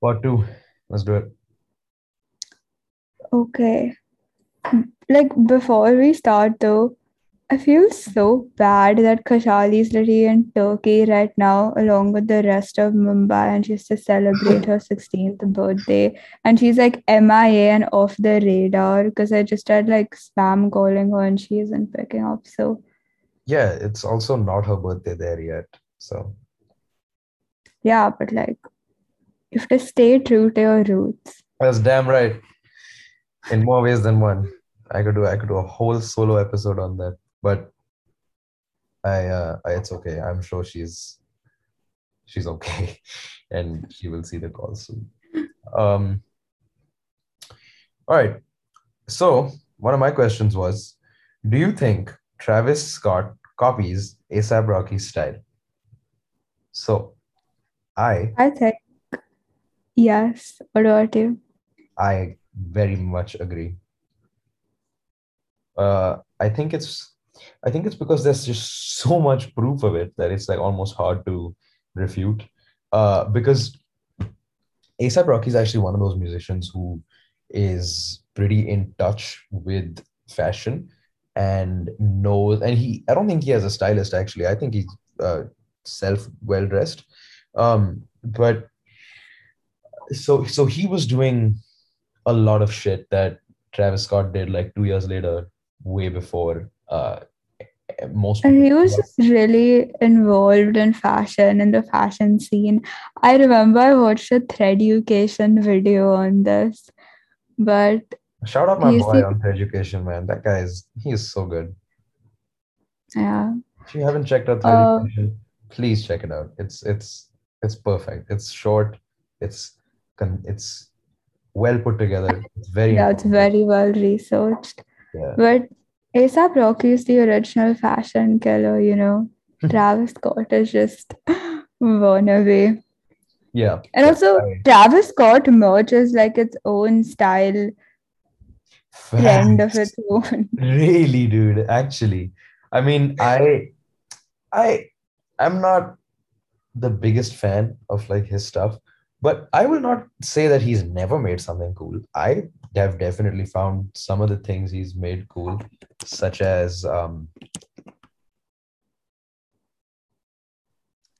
Part two. Let's do it. Okay. Like before we start though, I feel so bad that Khashali is literally in Turkey right now, along with the rest of Mumbai, and she's to celebrate her 16th birthday. And she's like MIA and off the radar because I just had like spam calling her and she isn't picking up. So, Yeah, it's also not her birthday there yet. So yeah, but like, you have to stay true to your roots. that's damn right. In more ways than one. I could do I could do a whole solo episode on that. But I uh I, it's okay. I'm sure she's she's okay. And she will see the call soon. Um all right. So one of my questions was, do you think Travis Scott copies ASAP Rocky's style? So I I think, yes. What about you? I very much agree. Uh, I think it's I think it's because there's just so much proof of it that it's like almost hard to refute. Uh, because ASAP Rocky is actually one of those musicians who is pretty in touch with fashion and knows and he I don't think he has a stylist actually. I think he's uh, self well dressed. Um, but so so he was doing a lot of shit that Travis Scott did like two years later, way before uh, most And he was just really involved in fashion in the fashion scene. I remember I watched a thread education video on this, but Shout out my boy see, on education, man. That guy is he is so good. yeah. If you haven't checked out Thread Uh, education, please check it out. It's it's it's perfect. It's short. It's it's well put together. It's very yeah, it's very well researched. Yeah. But ASAP Rocky is the original fashion killer, you know. Travis Scott is just wannabe. Yeah. And also, Travis Scott merch is like its own style trend of its own. Really, dude. Actually, I mean, I, I, I'm not the biggest fan of like his stuff, but I will not say that he's never made something cool. I have definitely found some of the things he's made cool, such as um.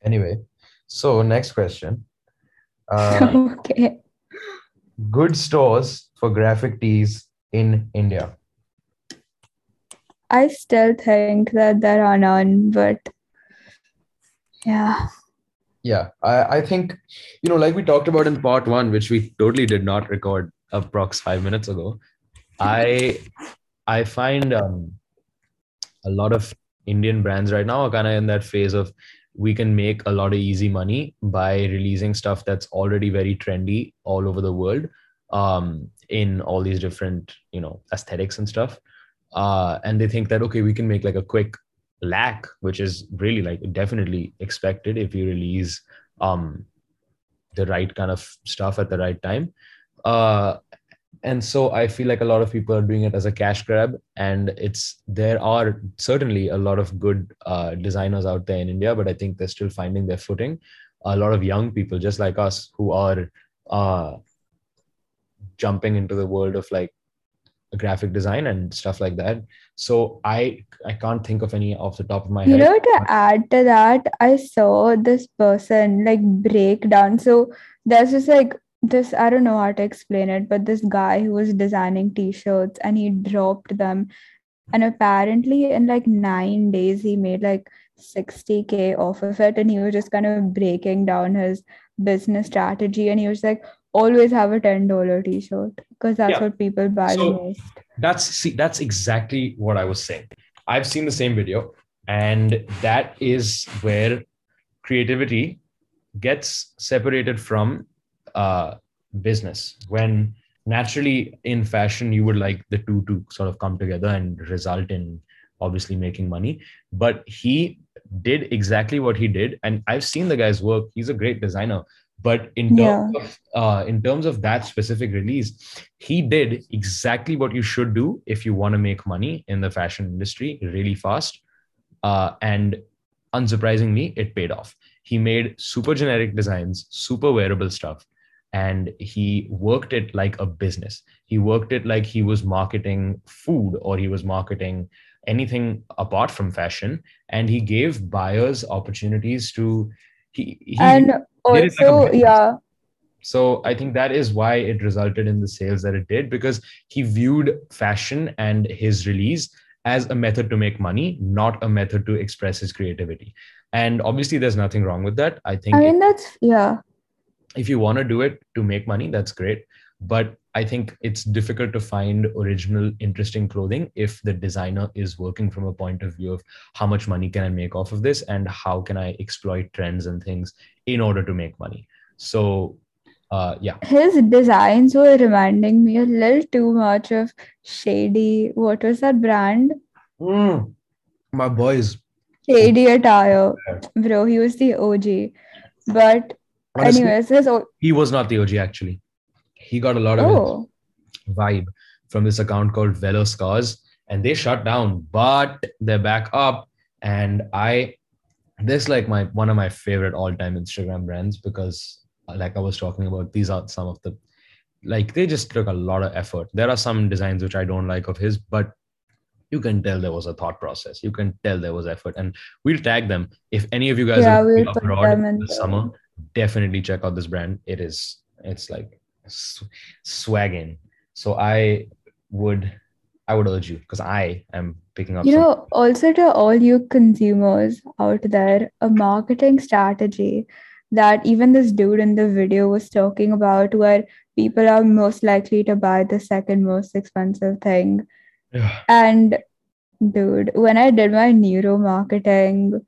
Anyway, so next question. Uh, Okay. good stores for graphic tees in India. I still think that there are none, but yeah. Yeah, I, I think, you know, like we talked about in part one, which we totally did not record approx five minutes ago. I I find um, a lot of Indian brands right now are kind of in that phase of we can make a lot of easy money by releasing stuff that's already very trendy all over the world um, in all these different, you know, aesthetics and stuff. Uh, and they think that okay, we can make like a quick lack, which is really like definitely expected if you release um, the right kind of stuff at the right time. Uh, and so I feel like a lot of people are doing it as a cash grab, and it's there are certainly a lot of good uh, designers out there in India, but I think they're still finding their footing. A lot of young people, just like us, who are uh, jumping into the world of like graphic design and stuff like that. So I I can't think of any off the top of my head. You know, to add to that, I saw this person like break down. So there's just like this, I don't know how to explain it, but this guy who was designing t-shirts and he dropped them. And apparently in like nine days he made like 60k off of it. And he was just kind of breaking down his business strategy. And he was like, always have a $10 t-shirt because that's Yeah. what people buy the So- most. That's see, that's exactly what I was saying. I've seen the same video, and that is where creativity gets separated from uh, business. When naturally in fashion, you would like the two to sort of come together and result in obviously making money. But he did exactly what he did, and I've seen the guy's work. He's a great designer. But in terms of uh, in terms of that specific release, he did exactly what you should do if you want to make money in the fashion industry really fast. Uh, and unsurprisingly, it paid off. He made super generic designs, super wearable stuff, and he worked it like a business. He worked it like he was marketing food or he was marketing anything apart from fashion, and he gave buyers opportunities to. He, he and also yeah So I think that is why it resulted in the sales that it did because he viewed fashion and his release as a method to make money, not a method to express his creativity. And obviously, there's nothing wrong with that. I think i if, mean that's yeah if you want to do it to make money, that's great. But I think it's difficult to find original, interesting clothing if the designer is working from a point of view of how much money can I make off of this and how can I exploit trends and things in order to make money. So, uh, yeah. his designs were reminding me a little too much of shady what was that brand Mm, my boys. shady attire bro he was the og but Honestly, anyways his o- he was not the OG actually. He got a lot of oh vibe from this account called Velo Scars, and they shut down, but they're back up. And I, this like my one of my favorite all-time Instagram brands because, like I was talking about, these are some of the, like they just took a lot of effort. There are some designs which I don't like of his, but you can tell there was a thought process. You can tell there was effort, and we'll tag them if any of you guys Yeah, are we'll abroad in the- summer. Definitely check out this brand. It is it's like sw- swagging. So I would I would urge you because I am picking up You some know, also to all you consumers out there, a marketing strategy that even this dude in the video was talking about, where people are most likely to buy the second most expensive thing. Yeah. And dude, when I did my neuromarketing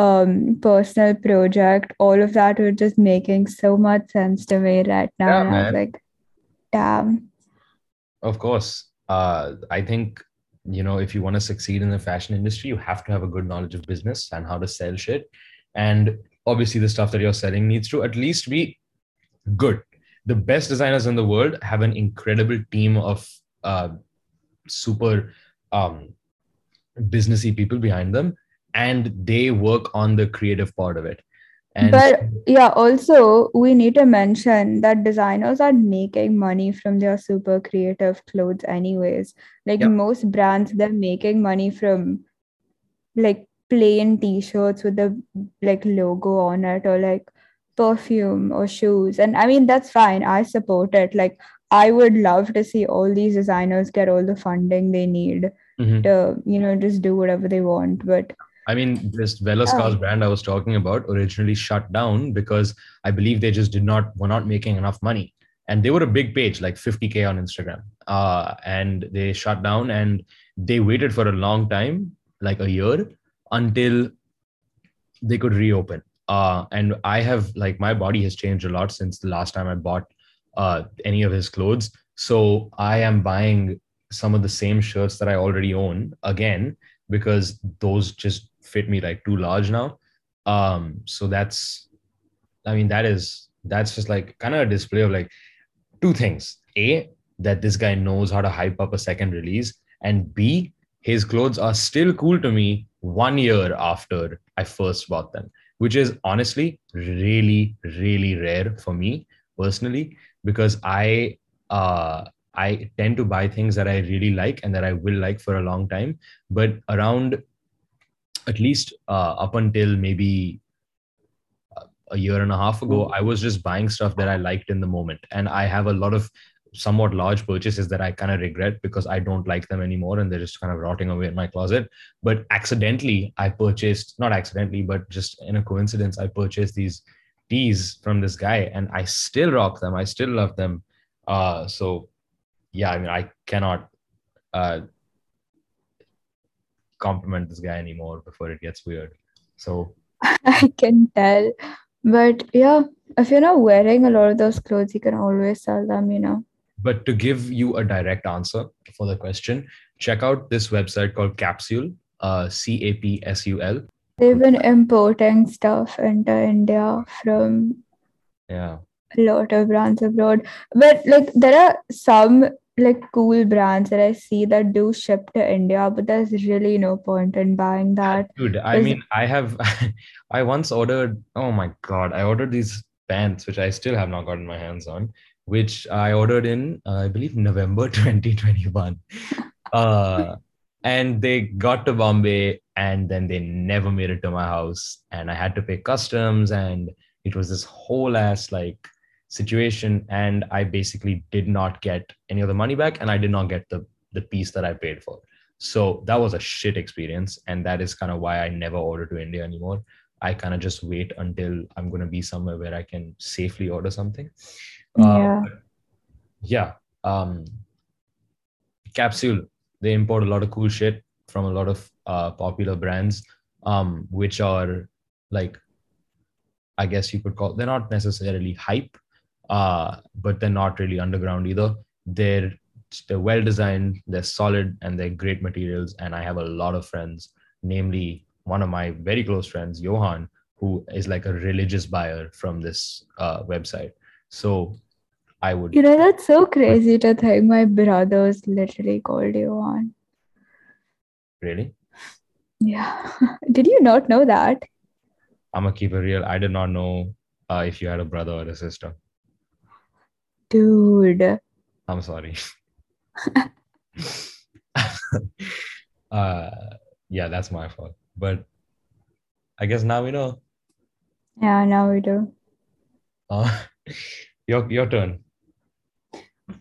um personal project, all of that was just making so much sense to me right now. Yeah, and I was man. like, damn. Of course. Uh, I think, you know, if you want to succeed in the fashion industry, you have to have a good knowledge of business and how to sell shit. And obviously, the stuff that you're selling needs to at least be good. The best designers in the world have an incredible team of uh, super um, businessy people behind them, and they work on the creative part of it. And But yeah, also we need to mention that designers are making money from their super creative clothes anyways. Like Yep. most brands, they're making money from like plain t-shirts with the like logo on it or like perfume or shoes. And I mean that's fine. I support it. Like I would love to see all these designers get all the funding they need Mhm. to, you know, just do whatever they want. But I mean, this Velasquez Yeah. brand I was talking about originally shut down because I believe they just did not were not making enough money, and they were a big page, like 50k on Instagram, uh, and they shut down, and they waited for a long time, like a year, until they could reopen. Uh, and I have like my body has changed a lot since the last time I bought uh, any of his clothes. So I am buying some of the same shirts that I already own again because those just fit me like too large now. Um, so that's, I mean, that is that's just like kind of a display of like two things: a that this guy knows how to hype up a second release, and b his clothes are still cool to me one year after I first bought them, which is honestly really, really rare for me personally because I uh, I tend to buy things that I really like and that I will like for a long time. But around at least uh, up until maybe uh, a year and a half ago, I was just buying stuff that I liked in the moment. And I have a lot of somewhat large purchases that I kind of regret because I don't like them anymore and they're just kind of rotting away in my closet. But accidentally, I purchased, not accidentally, but just in a coincidence, I purchased these tees from this guy and I still rock them. I still love them. Uh, so, yeah, I mean, I cannot uh, compliment this guy anymore before it gets weird. So, I can tell. But yeah, if you're not wearing a lot of those clothes, you can always sell them, you know. but to give you a direct answer for the question, check out this website called Capsule, uh, C A P S U L. They've been importing stuff into India from Yeah. a lot of brands abroad. But like there are some like cool brands that I see that do ship to India, but there's really no point in buying that. Dude, I mean, I have, I once ordered, oh my God, I ordered these pants, which I still have not gotten my hands on, which I ordered in, uh, I believe, November 2021. uh, and they got to Bombay and then they never made it to my house. And I had to pay customs, and it was this whole ass like situation. And I basically did not get any of the money back, and I did not get the the piece that I paid for. So that was a shit experience. And that is kind of why I never order to India anymore. I kind of just wait until I'm going to be somewhere where I can safely order something. Yeah. Uh, yeah. Um, Capsule, they import a lot of cool shit from a lot of uh, popular brands, um, which are like, I guess you could call, they're not necessarily hype, uh, but they're not really underground either. They're they're well designed, they're solid, and they're great materials. And I have a lot of friends, namely one of my very close friends, Johan, who is like a religious buyer from this uh, website. So I would. You know, that's so crazy to think my brother's literally called you on. Really? Yeah. Did you not know that? I'm gonna keep it real. I did not know uh, if you had a brother or a sister. Dude. I'm sorry. uh, yeah, that's my fault. But I guess now we know. Yeah, now we do. Uh, your your turn.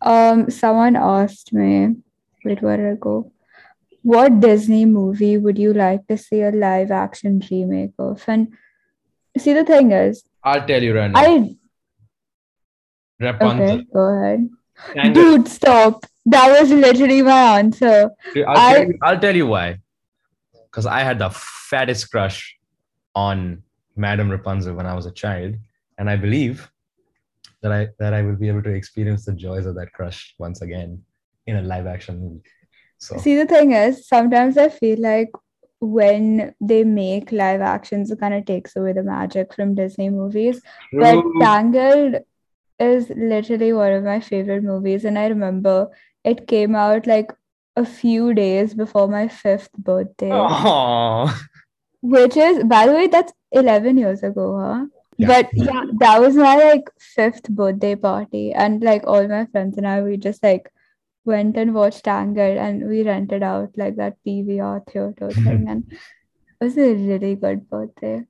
Um, someone asked me, wait, where did I go? What Disney movie would you like to see a live action remake of? And see, the thing is, I'll tell you right now. I Rapunzel. okay, go ahead. Dude, stop. That was literally my answer. I'll, I- tell you, I'll tell you why. Because I had the fattest crush on Madame Rapunzel when I was a child, and I believe that I that I will be able to experience the joys of that crush once again in a live action movie. So See, the thing is, sometimes I feel like when they make live actions, it kind of takes away the magic from Disney movies. But Tangled is literally one of my favorite movies. And I remember it came out like a few days before my fifth birthday, Aw. which is, by the way, that's 11 years ago, huh? Yeah. But yeah, that was my like fifth birthday party. And like all my friends and I, we just like went and watched Tangled and we rented out like that PVR theater thing. And it was a really good birthday.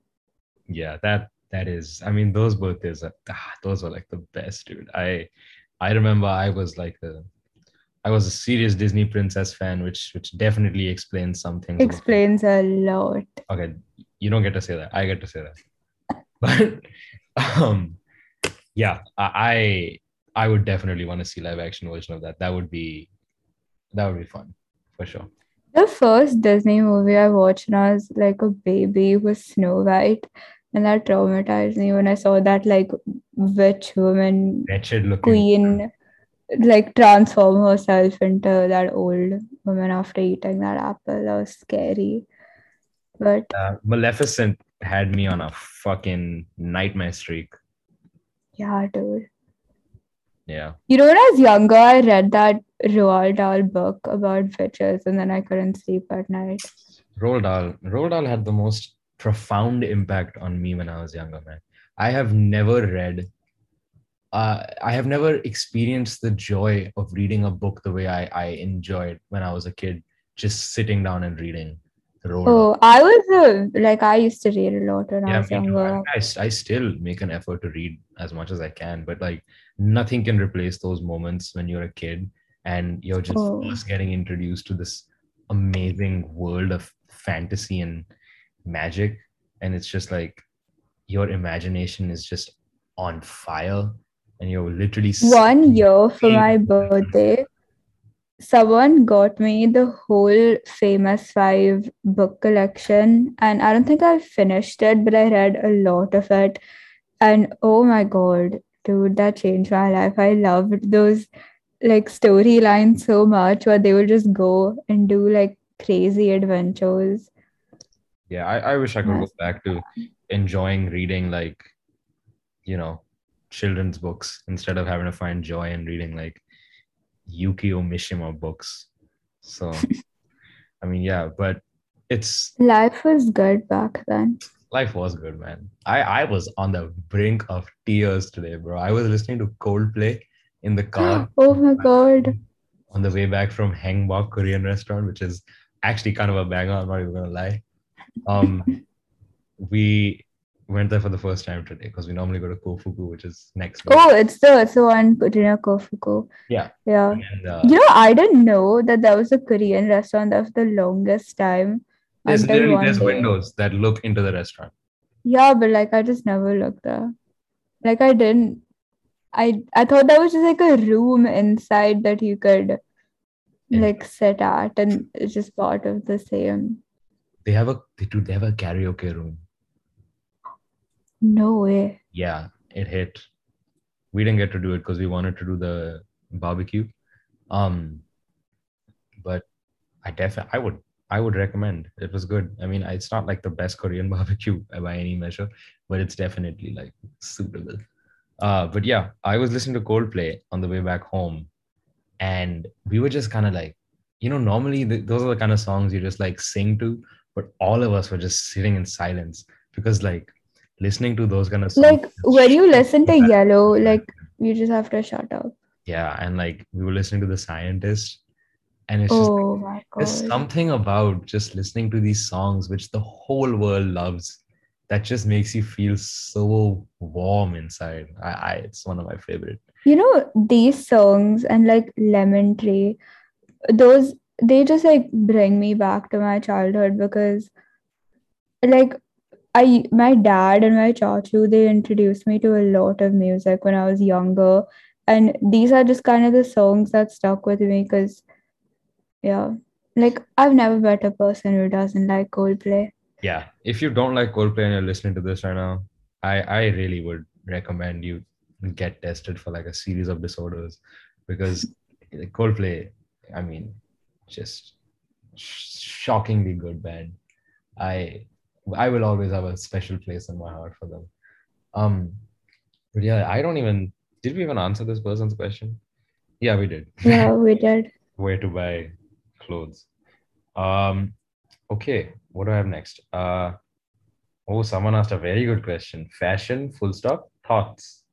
yeah that that is i mean those birthdays are, ah, those were like the best dude. I i remember i was like a i was a serious disney princess fan which which definitely explains something Explains a lot. okay you don't get to say that. I get to say that. But um yeah i i would definitely want to see live action version of that. That would be that would be fun for sure. The first Disney movie I watched when I was like a baby was Snow White, and that traumatized me when I saw that like witch woman wretched looking queen like transform herself into that old woman after eating that apple. That was scary. But uh, maleficent had me on a fucking nightmare streak yeah, dude. yeah You know, when I was younger, I read that Roald Dahl book about witches, and then I couldn't sleep at night. Roald Dahl. Roald Dahl had the most profound impact on me when I was younger, man. I have never read, uh, I have never experienced the joy of reading a book the way I, I enjoyed when I was a kid, just sitting down and reading. Oh, I was uh, like, I used to read a lot when I was younger. I, I, I still make an effort to read as much as I can, but like nothing can replace those moments when you're a kid and you're just Oh. first getting introduced to this amazing world of fantasy and magic. And it's just like your imagination is just on fire and you're literally One year for my birthday, someone got me the whole Famous Five book collection, and I don't think I finished it, but I read a lot of it. And oh my god, dude, that changed my life. I loved those like storylines so much where they would just go and do like crazy adventures. Yeah I, I wish i could go back to enjoying reading like you know children's books instead of having to find joy in reading like yukio mishima books so i mean yeah but it's Life was good back then. life was good, man. I I was on the brink of tears today, bro. I was listening to Coldplay in the car Oh my god. on the way back from Hangbok Korean restaurant, which is actually kind of a banger. I'm not even gonna lie. Um, we went there for the first time today because we normally go to Kofuku, which is next. door. Oh, it's the it's the one near Kofuku. Yeah. Yeah. And, uh, You know, I didn't know that that was a Korean restaurant there for the longest time. there's literally there's day. windows that look into the restaurant. Yeah, but like I just never looked there. Like I didn't. I I thought that was just like a room inside that you could Yeah. like sit at, and it's just part of the same. They have a they do they have a karaoke room. No way. Yeah, it hit. We didn't get to do it because we wanted to do the barbecue. Um, but I definitely I would I would recommend. It was good. I mean, it's not like the best Korean barbecue by any measure, but it's definitely like suitable. Uh, but yeah, I was listening to Coldplay on the way back home, and we were just kind of like, you know, normally th- those are the kind of songs you just like sing to, but all of us were just sitting in silence because like listening to those kind of songs. Like when you listen to Yellow, like you just have to shut up. yeah, and like we were listening to the scientist, and it's just Oh my there's something about just listening to these songs which the whole world loves that just makes you feel so warm inside. I, I it's one of my favorite. You know, these songs and like Lemon Tree, those they just like bring me back to my childhood because like I my dad and my chachu they introduced me to a lot of music when I was younger. And these are just kind of the songs that stuck with me because yeah. Like I've never met a person who doesn't like Coldplay. Yeah, if you don't like Coldplay and you're listening to this right now, I I really would recommend you get tested for like a series of disorders because Coldplay, I mean, just sh- shockingly good band. I I will always have a special place in my heart for them. Um, but yeah, I don't even did we even answer this person's question? Yeah, we did. Yeah, we did. Where to buy clothes? Um, okay, what do I have next? Uh, oh, someone asked a very good question. Fashion, full stop, thoughts.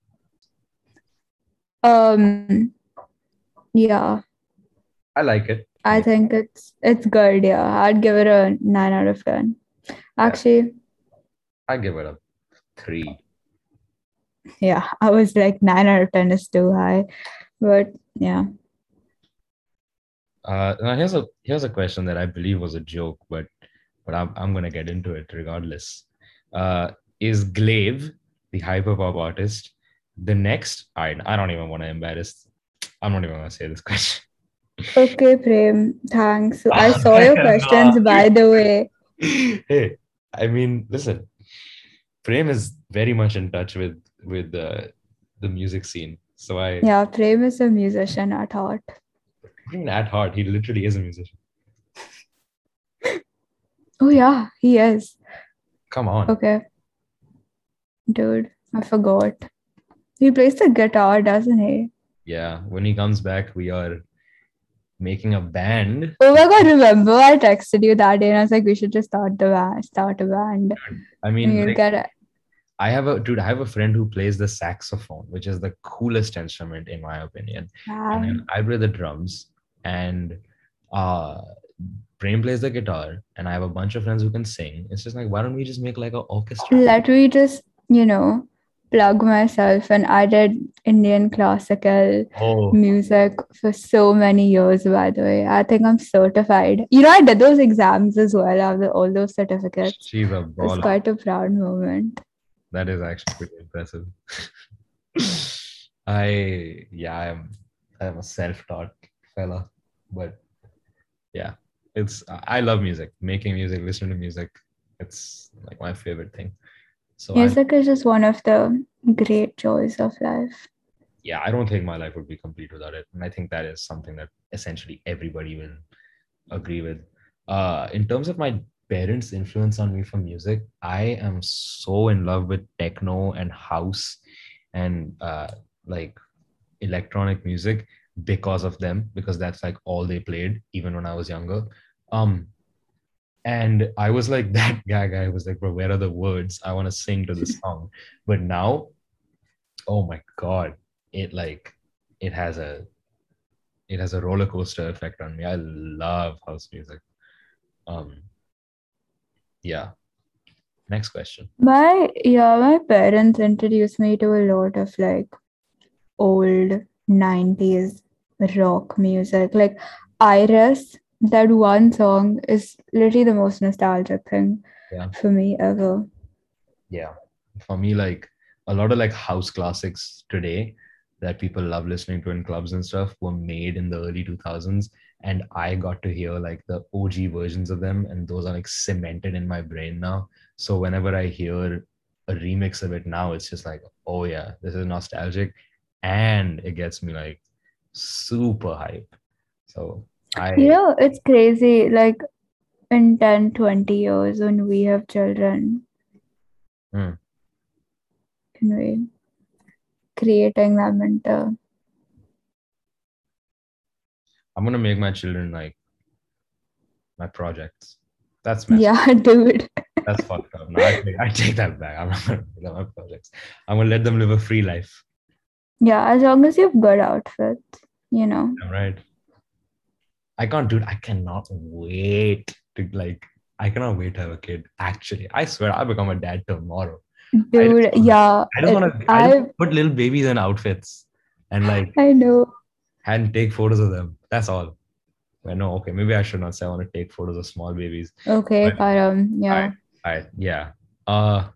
Um yeah. I like it. I think it's it's good. Yeah, I'd give it a nine out of ten. Actually, I give it a three. yeah, I was like nine out of ten is too high, but yeah. Uh, now here's a here's a question that I believe was a joke, but but I'm I'm gonna get into it regardless. Uh, is Glaive, the hyperpop artist, the next? I I don't even want to embarrass. I'm not even gonna say this question. Okay, Prem, thanks. So I ah, saw your questions, by the way. hey, I mean, listen, Prem is very much in touch with with the the music scene. So I Yeah, Prem is a musician at heart. at heart, he literally is a musician. Oh yeah, he is. Come on. Okay. Dude, I forgot. He plays the guitar, doesn't he? Yeah, when he comes back, we are making a band. Oh my god, remember I texted you that day and I was like, we should just start the band, start a band. I mean, you'll like, get it. I have a dude. I have a friend who plays the saxophone, which is the coolest instrument in my opinion. And then I play the drums, and uh, Brain plays the guitar, and I have a bunch of friends who can sing. It's just like, why don't we just make like an orchestra? Let me just, you know, plug myself. And I did Indian classical Oh, music for so many years, by the way. I think I'm certified. You know, I did those exams as well. All those certificates. she's a It's quite a proud moment. That is actually pretty impressive. I yeah, I'm I'm a self-taught fella, but yeah, it's I love music, making music, listening to music. It's like my favorite thing. So I, Music is just one of the great joys of life. yeah, I don't think my life would be complete without it, and I think that is something that essentially everybody will agree with. Uh, in terms of my parents' influence on me for music, I am so in love with techno and house and uh, like electronic music because of them, because that's like all they played even when I was younger. Um, And I was like, that guy guy was like, bro, where are the words? I want to sing to the song. But now, oh my god, it like it has a it has a roller coaster effect on me. I love house music. Um yeah. Next question. My yeah, my parents introduced me to a lot of like old 90s rock music. Like Iris, that one song is literally the most nostalgic thing Yeah. for me ever. Yeah. For me, like a lot of like house classics today that people love listening to in clubs and stuff were made in the early 2000s. And I got to hear like the OG versions of them, and those are like cemented in my brain now. So whenever I hear a remix of it now, it's just like, oh yeah, this is nostalgic. And it gets me like super hype. So I You know, it's crazy. Like in 10, 20 years when we have children, Hmm. can we creating them into I'm gonna make my children like my projects. That's messed yeah, dude. That's fucked up. No, I, take, I take that back. I'm not gonna make them my projects. I'm gonna let them live a free life. Yeah, as long as you have good outfits, you know. All right. I can't do it. I cannot wait to like. I cannot wait to have a kid. Actually, I swear I'll become a dad tomorrow. Dude, wanna- yeah. I don't want to. I just put little babies in outfits and like I know. and take photos of them. That's all. I know. Okay, maybe I should not say I want to take photos of small babies. Okay, But- but um, yeah. All right. Yeah. Uh.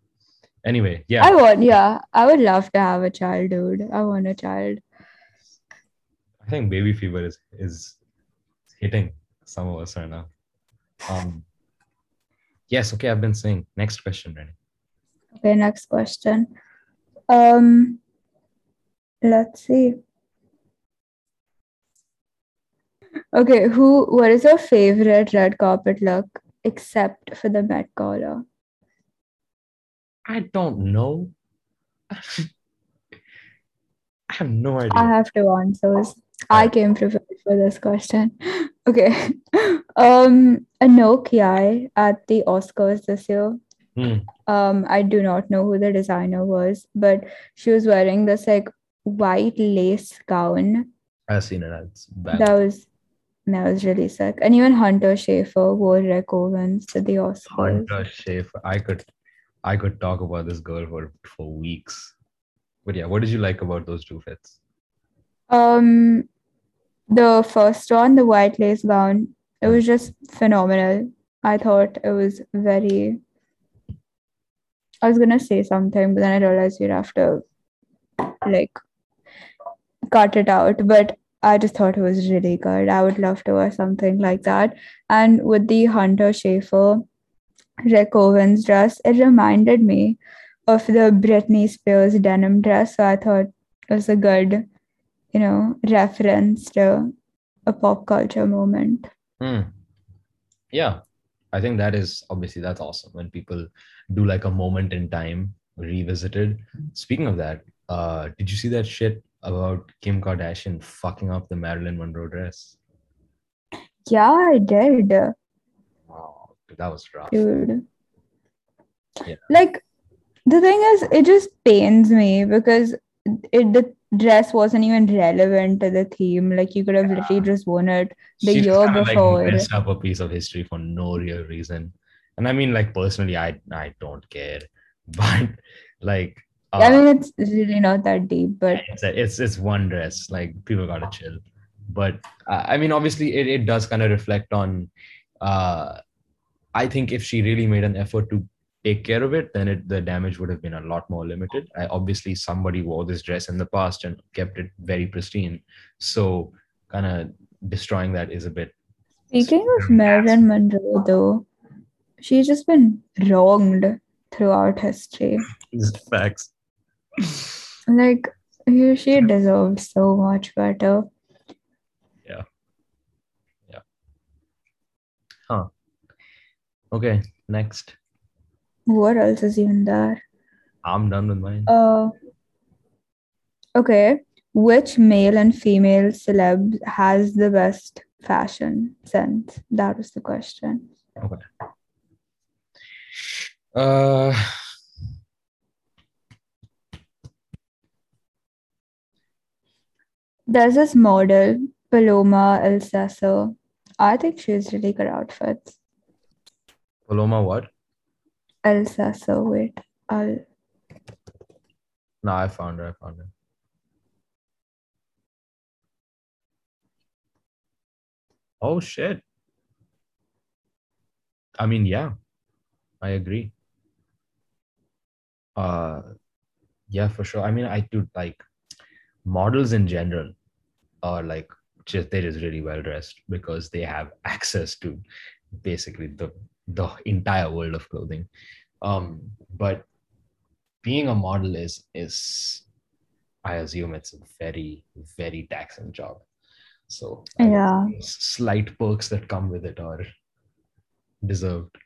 Anyway, yeah. I want, yeah, I would love to have a child, dude. I want a child. I think baby fever is is hitting some of us right now. Um. Yes. Okay. I've been saying. Next question, Rennie. Okay, next question. Um, let's see. Okay, who? What is your favorite red carpet look except for the Met Gala? I don't know. I have no idea. I have two answers. I came prepared for this question. Okay. Um, Anok Yai at the Oscars this year. Hmm. Um, I do not know who the designer was, but she was wearing this like white lace gown. I've seen it. That was that was really sick. And even Hunter Schafer wore Rick Owens to the Oscars. Hunter Schafer. I could, I could talk about this girl for for weeks. But yeah, what did you like about those two fits? Um, the first one, the white lace gown, it was just phenomenal. I thought it was very. I was gonna say something, but then I realized you'd have to like cut it out. But I just thought it was really good. I would love to wear something like that. And with the Hunter Schafer Rick Owens dress, it reminded me of the Britney Spears denim dress. So I thought it was a good, you know, referenced to a pop culture moment. Hmm. Yeah, I think that is obviously that's awesome when people do like a moment in time revisited. Speaking of that, uh, did you see that shit about Kim Kardashian fucking up the Marilyn Monroe dress? Yeah, I did, Wow, that was rough. dude. Yeah. Like the thing is, it just pains me because it the dress wasn't even relevant to the theme. Like you could have literally just worn it the She year before. Like, messed up a piece of history for no real reason. And I mean, like personally, I I don't care, but like, uh, I mean, it's really not that deep, but it's it's it's one dress. Like people gotta chill. But uh, I mean, obviously, it it does kind of reflect on. Uh, I think if she really made an effort to take care of it, then it the damage would have been a lot more limited. I, obviously, somebody wore this dress in the past and kept it very pristine. So, kind of destroying that is a bit Speaking of Marilyn Monroe, though, she's just been wronged throughout history. facts. Like, he- she deserved so much better. Yeah. Yeah. Huh. Okay, next. What else is even there? I'm done with mine. Uh, okay. Which male and female celeb has the best fashion sense? That was the question. Okay. Uh, There's this model, Paloma Elsesser. I think she's really good outfits. Paloma, what? Elsesser, wait. I'll No, I found her. I found her. Oh shit. I mean, yeah, I agree. Uh, yeah, for sure. I mean, I do like models in general are like just they're just really well dressed because they have access to basically the the entire world of clothing. Um, but being a model is is I assume it's a very very taxing job. So yeah. slight perks that come with it are deserved.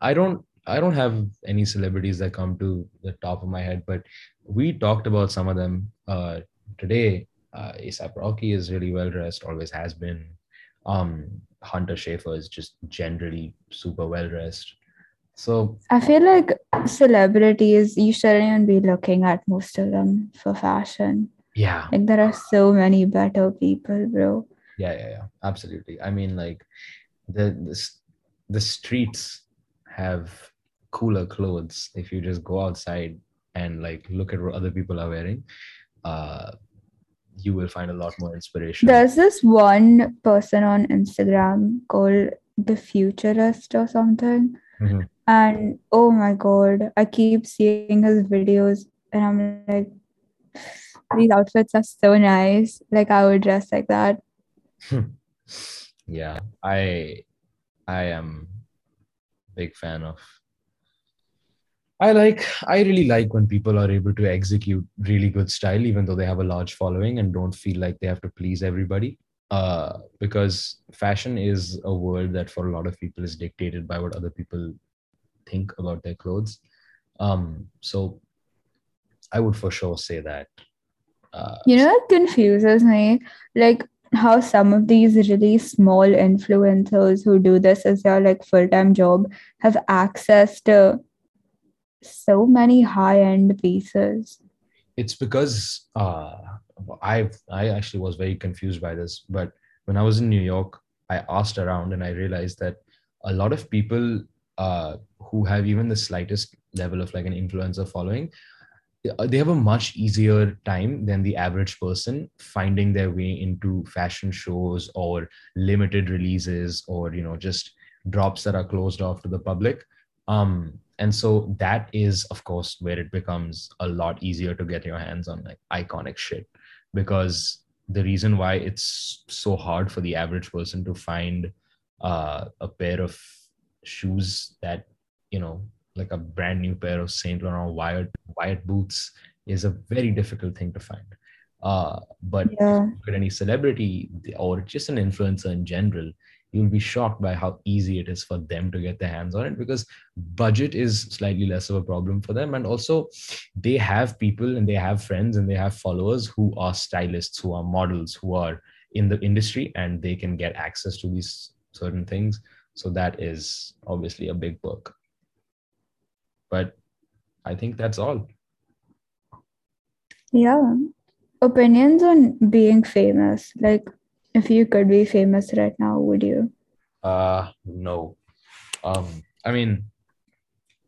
I don't I don't have any celebrities that come to the top of my head, but we talked about some of them uh, today. Uh, ASAP Rocky is really well dressed, always has been. Um, Hunter Schafer is just generally super well dressed. So I feel like celebrities, you shouldn't even be looking at most of them for fashion. yeah, Like there are so many better people, bro. yeah, yeah, yeah, absolutely. I mean, like the the, the streets have cooler clothes if you just go outside and like look at what other people are wearing. Uh, you will find a lot more inspiration. There's this one person on Instagram called The Futurist or something. Mhm. And oh my god, I keep seeing his videos and I'm like, these outfits are so nice. Like I would dress like that. yeah, I I am big fan of. I like I really like when people are able to execute really good style, even though they have a large following and don't feel like they have to please everybody. Uh, because fashion is a world that for a lot of people is dictated by what other people think about their clothes. Um, so I would for sure say that. Uh, You know, it confuses me. Like how some of these really small influencers who do this as their like full-time job have access to so many high-end pieces. it's because uh, I've I actually was very confused by this, but when I was in New York, I asked around and I realized that a lot of people uh, who have even the slightest level of like an influencer following, uh, they have a much easier time than the average person finding their way into fashion shows or limited releases or you know just drops that are closed off to the public um and so that is of course where it becomes a lot easier to get your hands on like iconic shit because the reason why it's so hard for the average person to find uh, a pair of shoes that you know like a brand new pair of Saint Laurent wired Wyatt boots is a very difficult thing to find. Uh, but if Yeah. at any celebrity or just an influencer in general, you'll be shocked by how easy it is for them to get their hands on it because budget is slightly less of a problem for them. And also, they have people and they have friends and they have followers who are stylists, who are models, who are in the industry, and they can get access to these certain things. So that is obviously a big perk. But I think that's all. Yeah. Opinions on being famous. Like if you could be famous right now, would you? Uh no. Um, I mean,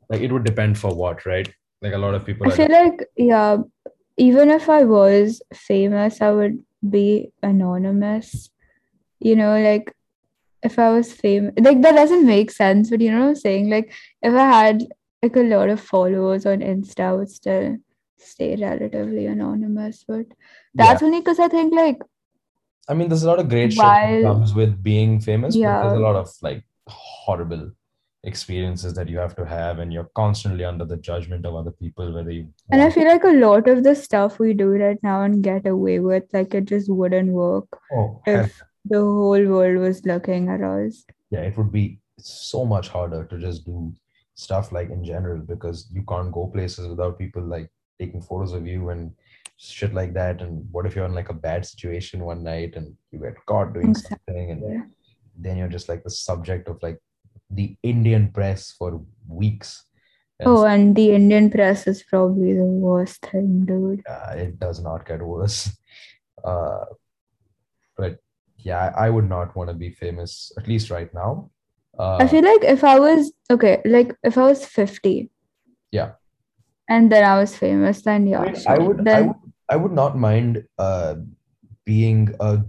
like it would depend for what, right? Like a lot of people I feel like, yeah, even if I was famous, I would be anonymous. You know, like if I was famous, like that doesn't make sense, but you know what I'm saying? Like if I had like a lot of followers on Insta, I would still stay relatively anonymous. But yeah. that's only because I think like I mean, there's a lot of great shit that comes with being famous, but there's a lot of like horrible experiences that you have to have, and you're constantly under the judgment of other people, whether you and I feel like a lot of the stuff we do right now and get away with, like it just wouldn't work Oh, if the whole world was looking at us. yeah, it would be so much harder to just do stuff like in general because you can't go places without people like taking photos of you and shit like that. And what if you're in like a bad situation one night and you get caught doing something and Exactly. then you're just like the subject of like the Indian press for weeks. Oh, and the Indian press is probably the worst thing, dude. uh, it does not get worse. Uh, but yeah, I would not want to be famous, at least right now. Uh, I feel like if I was okay, like if I was 50. Yeah. And then I was famous, then yeah. I, mean, sure. I would, I then would, I would not mind uh, being a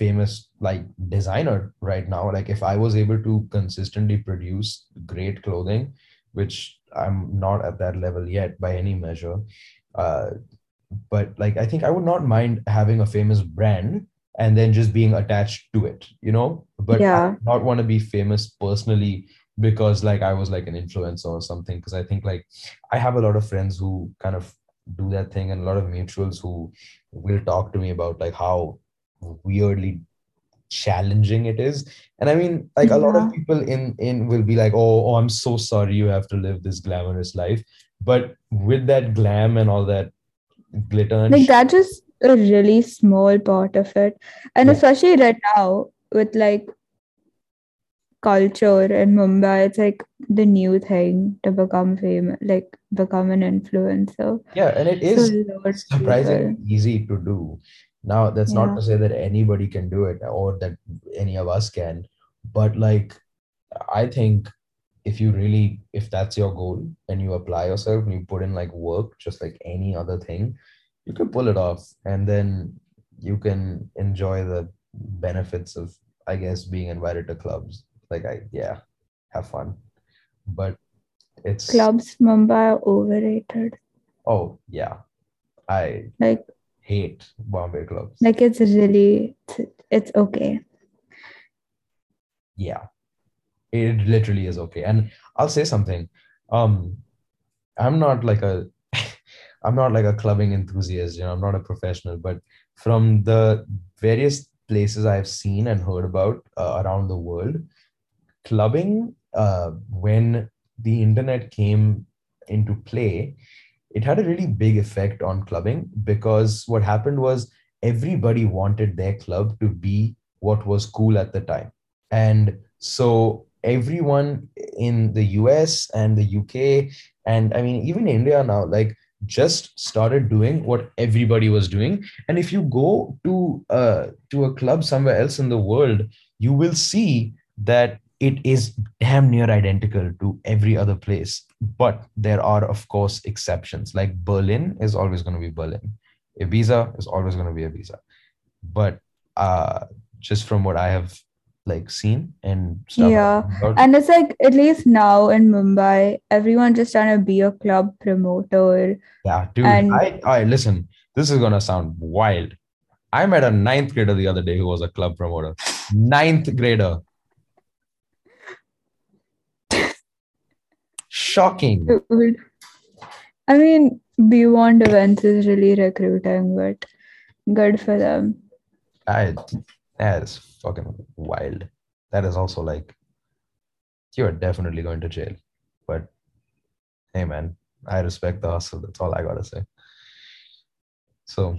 famous like designer right now. Like if I was able to consistently produce great clothing, which I'm not at that level yet by any measure. Uh, but like I think I would not mind having a famous brand and then just being attached to it, you know. But I Yeah. would not want to be famous personally because like I was like an influencer or something. Because I think like I have a lot of friends who kind of do that thing and a lot of mutuals who will talk to me about like how weirdly challenging it is. And I mean, like a lot of people in in will be like, oh, oh, I'm so sorry you have to live this glamorous life. But with that glam and all that glitter and like shit, that's just a really small part of it. And Yeah. especially right now with like culture in Mumbai, it's like the new thing to become famous, like become an influencer. yeah, and it is So is a lot of surprisingly easy to do. Now, that's not to say that anybody can do it or that any of us can, but like I think if you really if that's your goal and you apply yourself and you put in like work just like any other thing, you can pull it off and then you can enjoy the benefits of I guess being invited to clubs. Like I yeah, have fun. But it's clubs Mumbai are overrated. oh yeah, I Like hate Bombay clubs. like it's really it's, it's okay. yeah it literally is okay and i'll say something um i'm not like a i'm not like a clubbing enthusiast you know i'm not a professional but from the various places i've seen and heard about uh, around the world clubbing uh, when the internet came into play it had a really big effect on clubbing because what happened was everybody wanted their club to be what was cool at the time. And so everyone in the US and the UK and I mean even India now like just started doing what everybody was doing. And if you go to uh to a club somewhere else in the world you will see that it is damn near identical to every other place but there are of course exceptions like Berlin is always going to be Berlin Ibiza is always going to be Ibiza but uh just from what I have like seen and stuff Yeah. about. And it's like at least now in Mumbai, everyone just trying to be a club promoter. Yeah, dude. And- I, I listen. This is gonna sound wild. I met a ninth grader the other day who was a club promoter. Ninth grader. Shocking. I mean, Beyond Events is really recruiting, but good for them. I that is fucking wild. That is also like you're definitely going to jail. But hey man, I respect the hustle. That's all I gotta say. So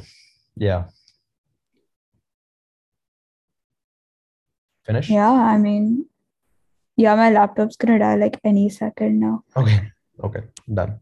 yeah. Finish? Yeah, I mean, yeah, my laptop's gonna die like any second now. Okay. Okay. Done.